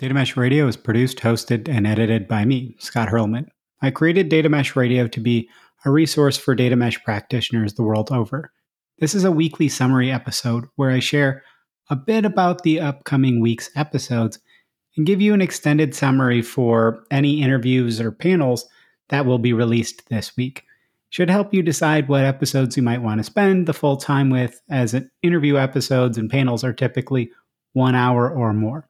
Data Mesh Radio is produced, hosted, and edited by me, Scott Hirleman. I created Data Mesh Radio to be a resource for data mesh practitioners the world over. This is a weekly summary episode where I share a bit about the upcoming week's episodes and give you an extended summary for any interviews or panels that will be released this week. Should help you decide what episodes you might want to spend the full time with, as interview episodes and panels are typically one hour or more.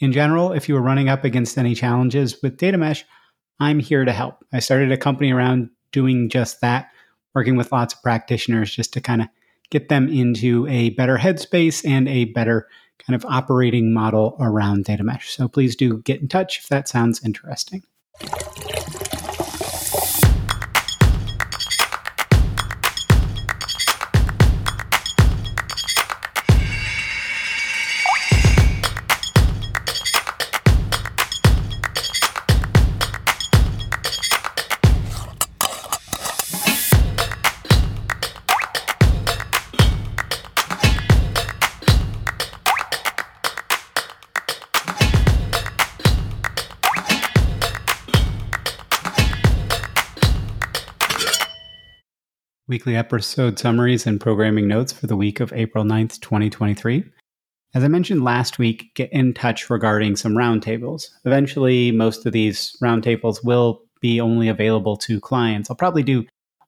In general, if you are running up against any challenges with data mesh, I'm here to help. I started a company around doing just that, working with lots of practitioners just to kind of get them into a better headspace and a better kind of operating model around data mesh. So please do get in touch if that sounds interesting. Weekly episode summaries and programming notes for the week of April 9th, 2023. As I mentioned last week, get in touch regarding some roundtables. Eventually, most of these roundtables will be only available to clients. I'll probably do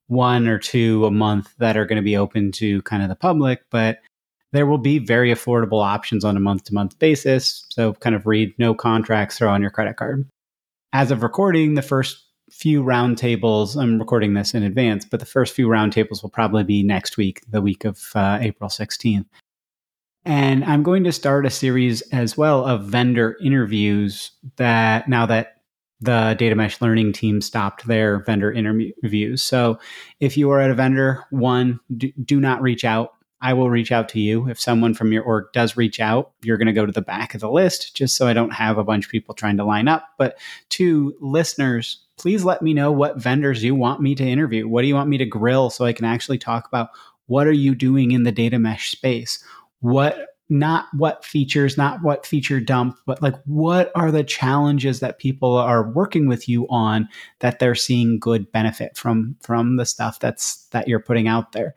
one or two a month that are going to be open to kind of the public, but there will be very affordable options on a month to month basis. So, kind of read no contracts, throw on your credit card. As of recording, the first few roundtables. I'm recording this in advance, but the first few roundtables will probably be next week, the week of uh, April 16th. And I'm going to start a series as well of vendor interviews that now that the data mesh learning team stopped their vendor interviews. So if you are at a vendor, one, do, do not reach out. I will reach out to you. If someone from your org does reach out, you're going to go to the back of the list just so I don't have a bunch of people trying to line up. But two, listeners, please let me know what vendors you want me to interview. What do you want me to grill so I can actually talk about what are you doing in the data mesh space? What not what features, not what feature dump, but like what are the challenges that people are working with you on that they're seeing good benefit from from the stuff that's that you're putting out there.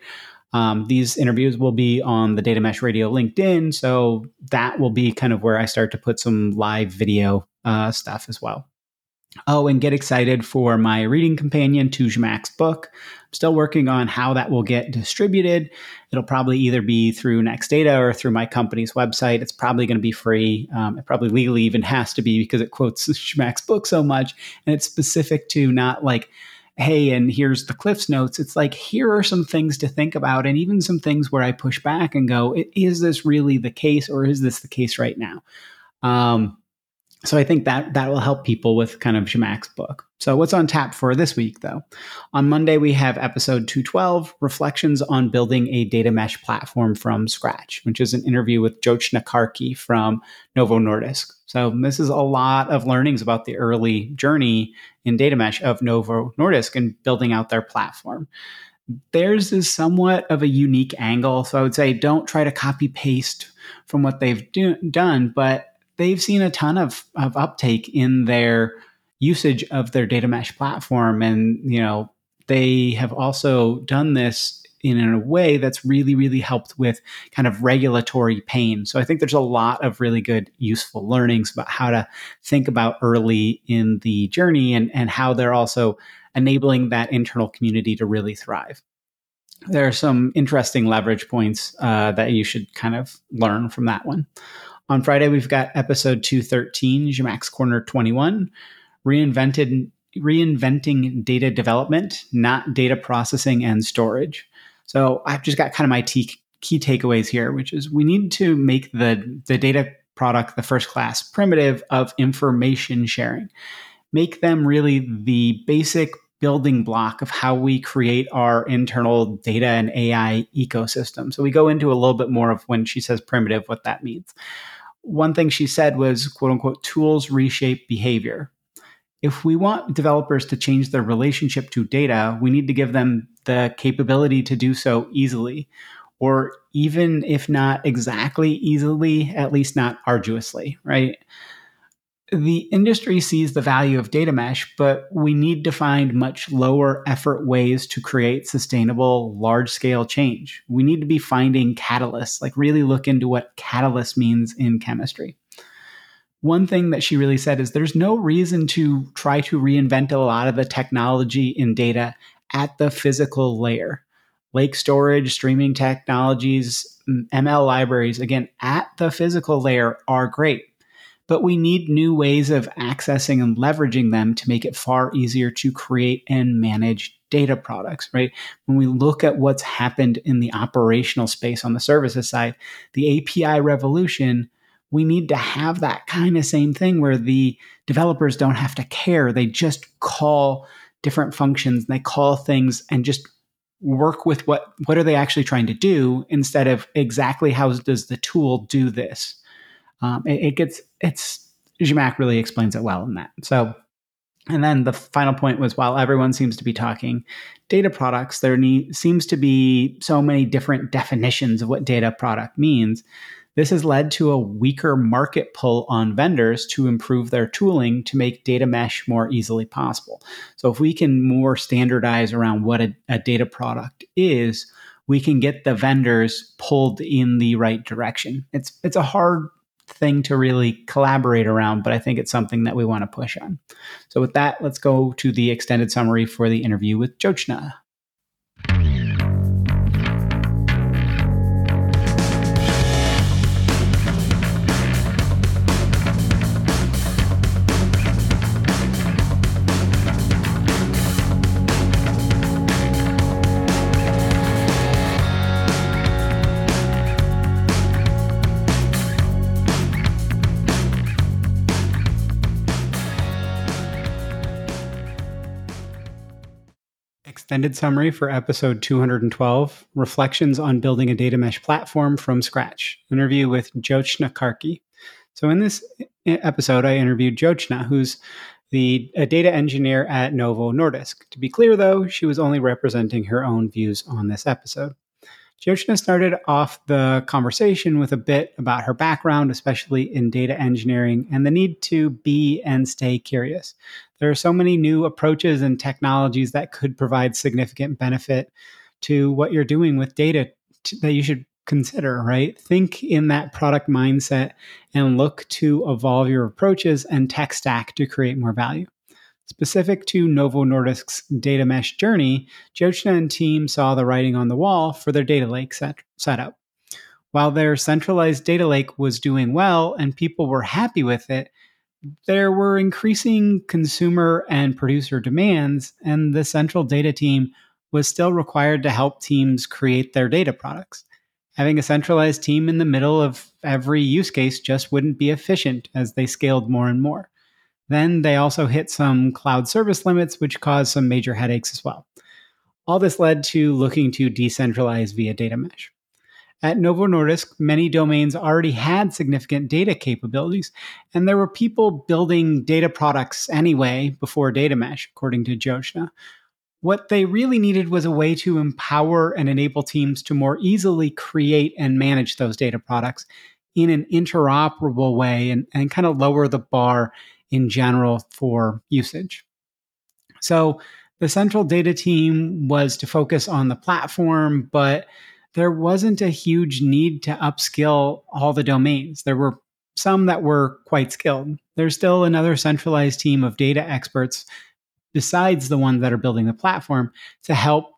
Um, these interviews will be on the Data Mesh Radio LinkedIn, so that will be kind of where I start to put some live video uh, stuff as well. Oh, and get excited for my reading companion to Zhamak's book. I'm still working on how that will get distributed. It'll probably either be through Next Data or through my company's website. It's probably going to be free. Um, it probably legally even has to be because it quotes Zhamak's book so much. And it's specific to not like, hey, and here's the Cliffs Notes. It's like, here are some things to think about, and even some things where I push back and go, is this really the case or is this the case right now? Um, so I think that that will help people with kind of Zhamak's book. So what's on tap for this week though? On Monday we have episode 212, Reflections on Building a Data Mesh Platform from Scratch, which is an interview with Jyotsna Karki from Novo Nordisk. So this is a lot of learnings about the early journey in data mesh of Novo Nordisk and building out their platform. Theirs is somewhat of a unique angle. So I would say don't try to copy paste from what they've do- done, but they've seen a ton of, of uptake in their usage of their data mesh platform. And, you know, they have also done this in a way that's really, really helped with kind of regulatory pain. So I think there's a lot of really good, useful learnings about how to think about early in the journey and, and how they're also enabling that internal community to really thrive. There are some interesting leverage points uh, that you should kind of learn from that one. On Friday, we've got episode 213, Zhamak's Corner 21, reinvented reinventing data development, not data processing and storage. So I've just got kind of my t- key takeaways here, which is we need to make the, the data product the first class primitive of information sharing. Make them really the basic building block of how we create our internal data and AI ecosystem. So we go into a little bit more of when she says primitive, what that means one thing she said was quote unquote tools reshape behavior. If we want developers to change their relationship to data we need to give them the capability to do so easily or even if not exactly easily at least not arduously right the industry sees the value of data mesh, but we need to find much lower effort ways to create sustainable large scale change. We need to be finding catalysts, like really look into what catalyst means in chemistry. One thing that she really said is there's no reason to try to reinvent a lot of the technology in data at the physical layer. Lake storage, streaming technologies, ML libraries, again, at the physical layer are great but we need new ways of accessing and leveraging them to make it far easier to create and manage data products, right? When we look at what's happened in the operational space on the services side, the API revolution, we need to have that kind of same thing where the developers don't have to care. They just call different functions, they call things and just work with what what are they actually trying to do instead of exactly how does the tool do this um, it, it, gets it's Zhamak really explains it well in that. So, and then the final point was while everyone seems to be talking data products, there need, seems to be so many different definitions of what data product means. This has led to a weaker market pull on vendors to improve their tooling to make data mesh more easily possible. So, if we can more standardize around what a, a data product is, we can get the vendors pulled in the right direction. It's it's a hard thing to really collaborate around, but I think it's something that we want to push on. So, with that, let's go to the extended summary for the interview with Jyotsna. Extended summary for episode 212 Reflections on Building a Data Mesh Platform from Scratch. Interview with Jyotsna Karki. So, in this episode, I interviewed Jyotsna, who's the a data engineer at Novo Nordisk. To be clear, though, she was only representing her own views on this episode. Jyotsna started off the conversation with a bit about her background, especially in data engineering, and the need to be and stay curious. There are so many new approaches and technologies that could provide significant benefit to what you're doing with data that you should consider, right? Think in that product mindset and look to evolve your approaches and tech stack to create more value. Specific to Novo Nordisk's data mesh journey, Jyotsna and team saw the writing on the wall for their data lake set, setup. While their centralized data lake was doing well and people were happy with it, there were increasing consumer and producer demands, and the central data team was still required to help teams create their data products. Having a centralized team in the middle of every use case just wouldn't be efficient as they scaled more and more. Then they also hit some cloud service limits, which caused some major headaches as well. All this led to looking to decentralize via data mesh. At Novo Nordisk, many domains already had significant data capabilities, and there were people building data products anyway before data mesh, according to Jyotsna. What they really needed was a way to empower and enable teams to more easily create and manage those data products in an interoperable way and, and kind of lower the bar in general for usage. So the central data team was to focus on the platform, but there wasn't a huge need to upskill all the domains. There were some that were quite skilled. There's still another centralized team of data experts besides the ones that are building the platform to help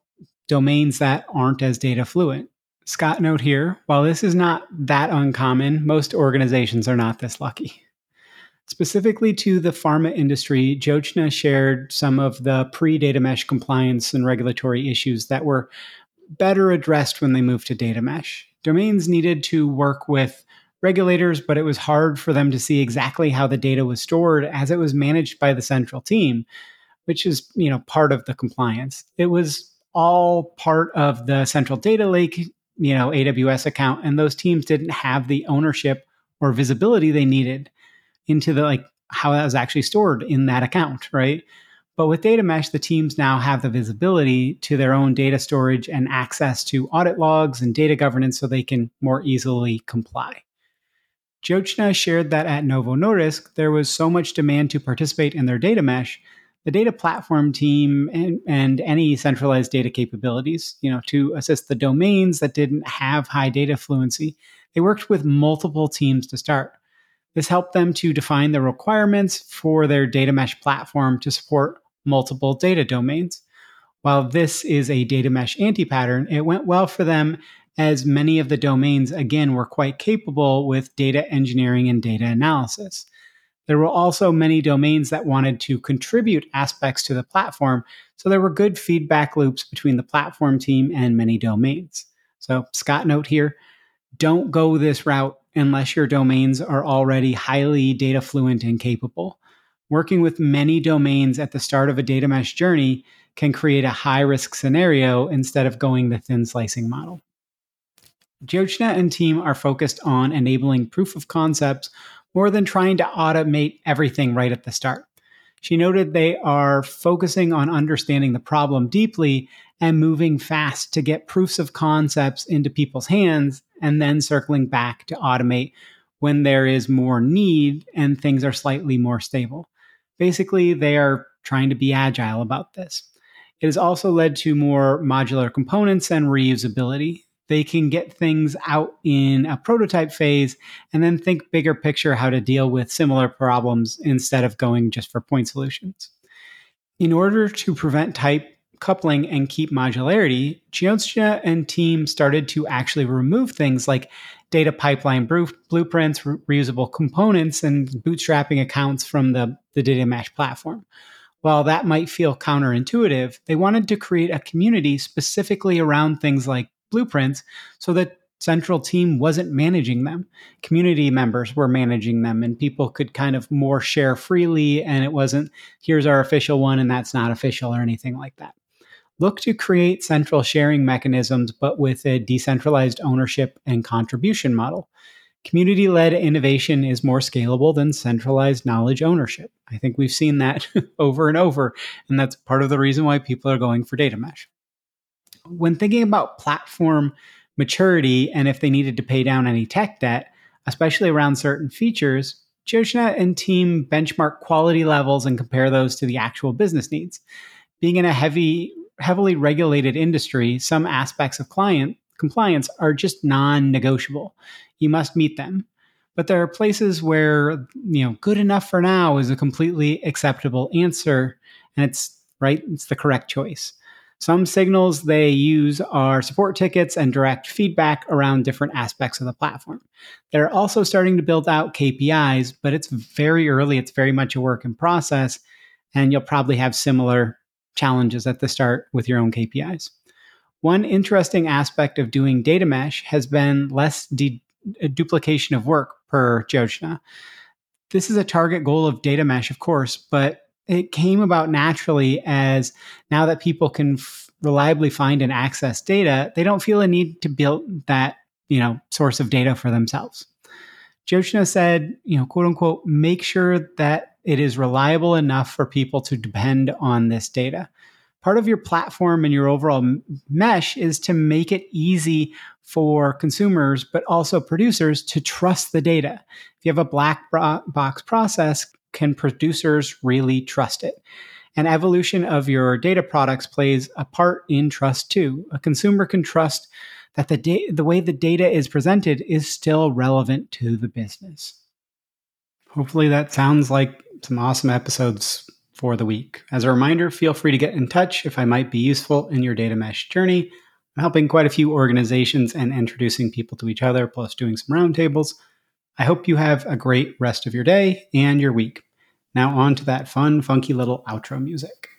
domains that aren't as data fluent. Scott note here, while this is not that uncommon, most organizations are not this lucky. Specifically to the pharma industry, Jyotsna shared some of the pre data mesh compliance and regulatory issues that were better addressed when they moved to data mesh. Domains needed to work with regulators, but it was hard for them to see exactly how the data was stored as it was managed by the central team, which is, you know, part of the compliance. It was all part of the central data lake, you know, AWS account, and those teams didn't have the ownership or visibility they needed into the like how that was actually stored in that account, right? But with data mesh, the teams now have the visibility to their own data storage and access to audit logs and data governance so they can more easily comply. Jyotsna shared that at Novo Nordisk, there was so much demand to participate in their data mesh, the data platform team and, and, any centralized data capabilities, you know, to assist the domains that didn't have high data fluency, they worked with multiple teams to start. This helped them to define the requirements for their data mesh platform to support multiple data domains. While this is a data mesh anti pattern, it went well for them as many of the domains, again, were quite capable with data engineering and data analysis. There were also many domains that wanted to contribute aspects to the platform, so there were good feedback loops between the platform team and many domains. So, Scott note here don't go this route unless your domains are already highly data fluent and capable. Working with many domains at the start of a data mesh journey can create a high risk scenario instead of going the thin slicing model. Jyotsna and team are focused on enabling proof of concepts more than trying to automate everything right at the start. She noted they are focusing on understanding the problem deeply and moving fast to get proofs of concepts into people's hands and then circling back to automate when there is more need and things are slightly more stable. Basically, they are trying to be agile about this. It has also led to more modular components and reusability. They can get things out in a prototype phase and then think bigger picture how to deal with similar problems instead of going just for point solutions. In order to prevent type coupling and keep modularity, Jyotsna and team started to actually remove things like data pipeline blueprints, reusable components, and bootstrapping accounts from the, the data mesh platform. While that might feel counterintuitive, they wanted to create a community specifically around things like blueprints so that central team wasn't managing them. Community members were managing them and people could kind of more share freely and it wasn't here's our official one and that's not official or anything like that. Look to create central sharing mechanisms but with a decentralized ownership and contribution model. Community led innovation is more scalable than centralized knowledge ownership. I think we've seen that over and over, and that's part of the reason why people are going for data mesh. When thinking about platform maturity and if they needed to pay down any tech debt, especially around certain features, Jyotsna and team benchmark quality levels and compare those to the actual business needs. Being in a heavy, heavily regulated industry, some aspects of client compliance are just non-negotiable. You must meet them. But there are places where, you know, good enough for now is a completely acceptable answer and it's right, it's the correct choice. Some signals they use are support tickets and direct feedback around different aspects of the platform. They're also starting to build out KPIs, but it's very early. It's very much a work in process, and you'll probably have similar challenges at the start with your own KPIs. One interesting aspect of doing data mesh has been less de- uh, duplication of work per Jyotsna. This is a target goal of data mesh, of course, but it came about naturally as now that people can f- reliably find and access data, they don't feel a need to build that, you know, source of data for themselves. Jyotsna said, you know, quote unquote, make sure that it is reliable enough for people to depend on this data part of your platform and your overall mesh is to make it easy for consumers, but also producers to trust the data. If you have a black box process, can producers really trust it? And evolution of your data products plays a part in trust too. A consumer can trust that the, da- the way the data is presented is still relevant to the business. Hopefully, that sounds like some awesome episodes for the week. As a reminder, feel free to get in touch if I might be useful in your data mesh journey. I'm helping quite a few organizations and introducing people to each other, plus doing some roundtables. I hope you have a great rest of your day and your week. Now, on to that fun, funky little outro music.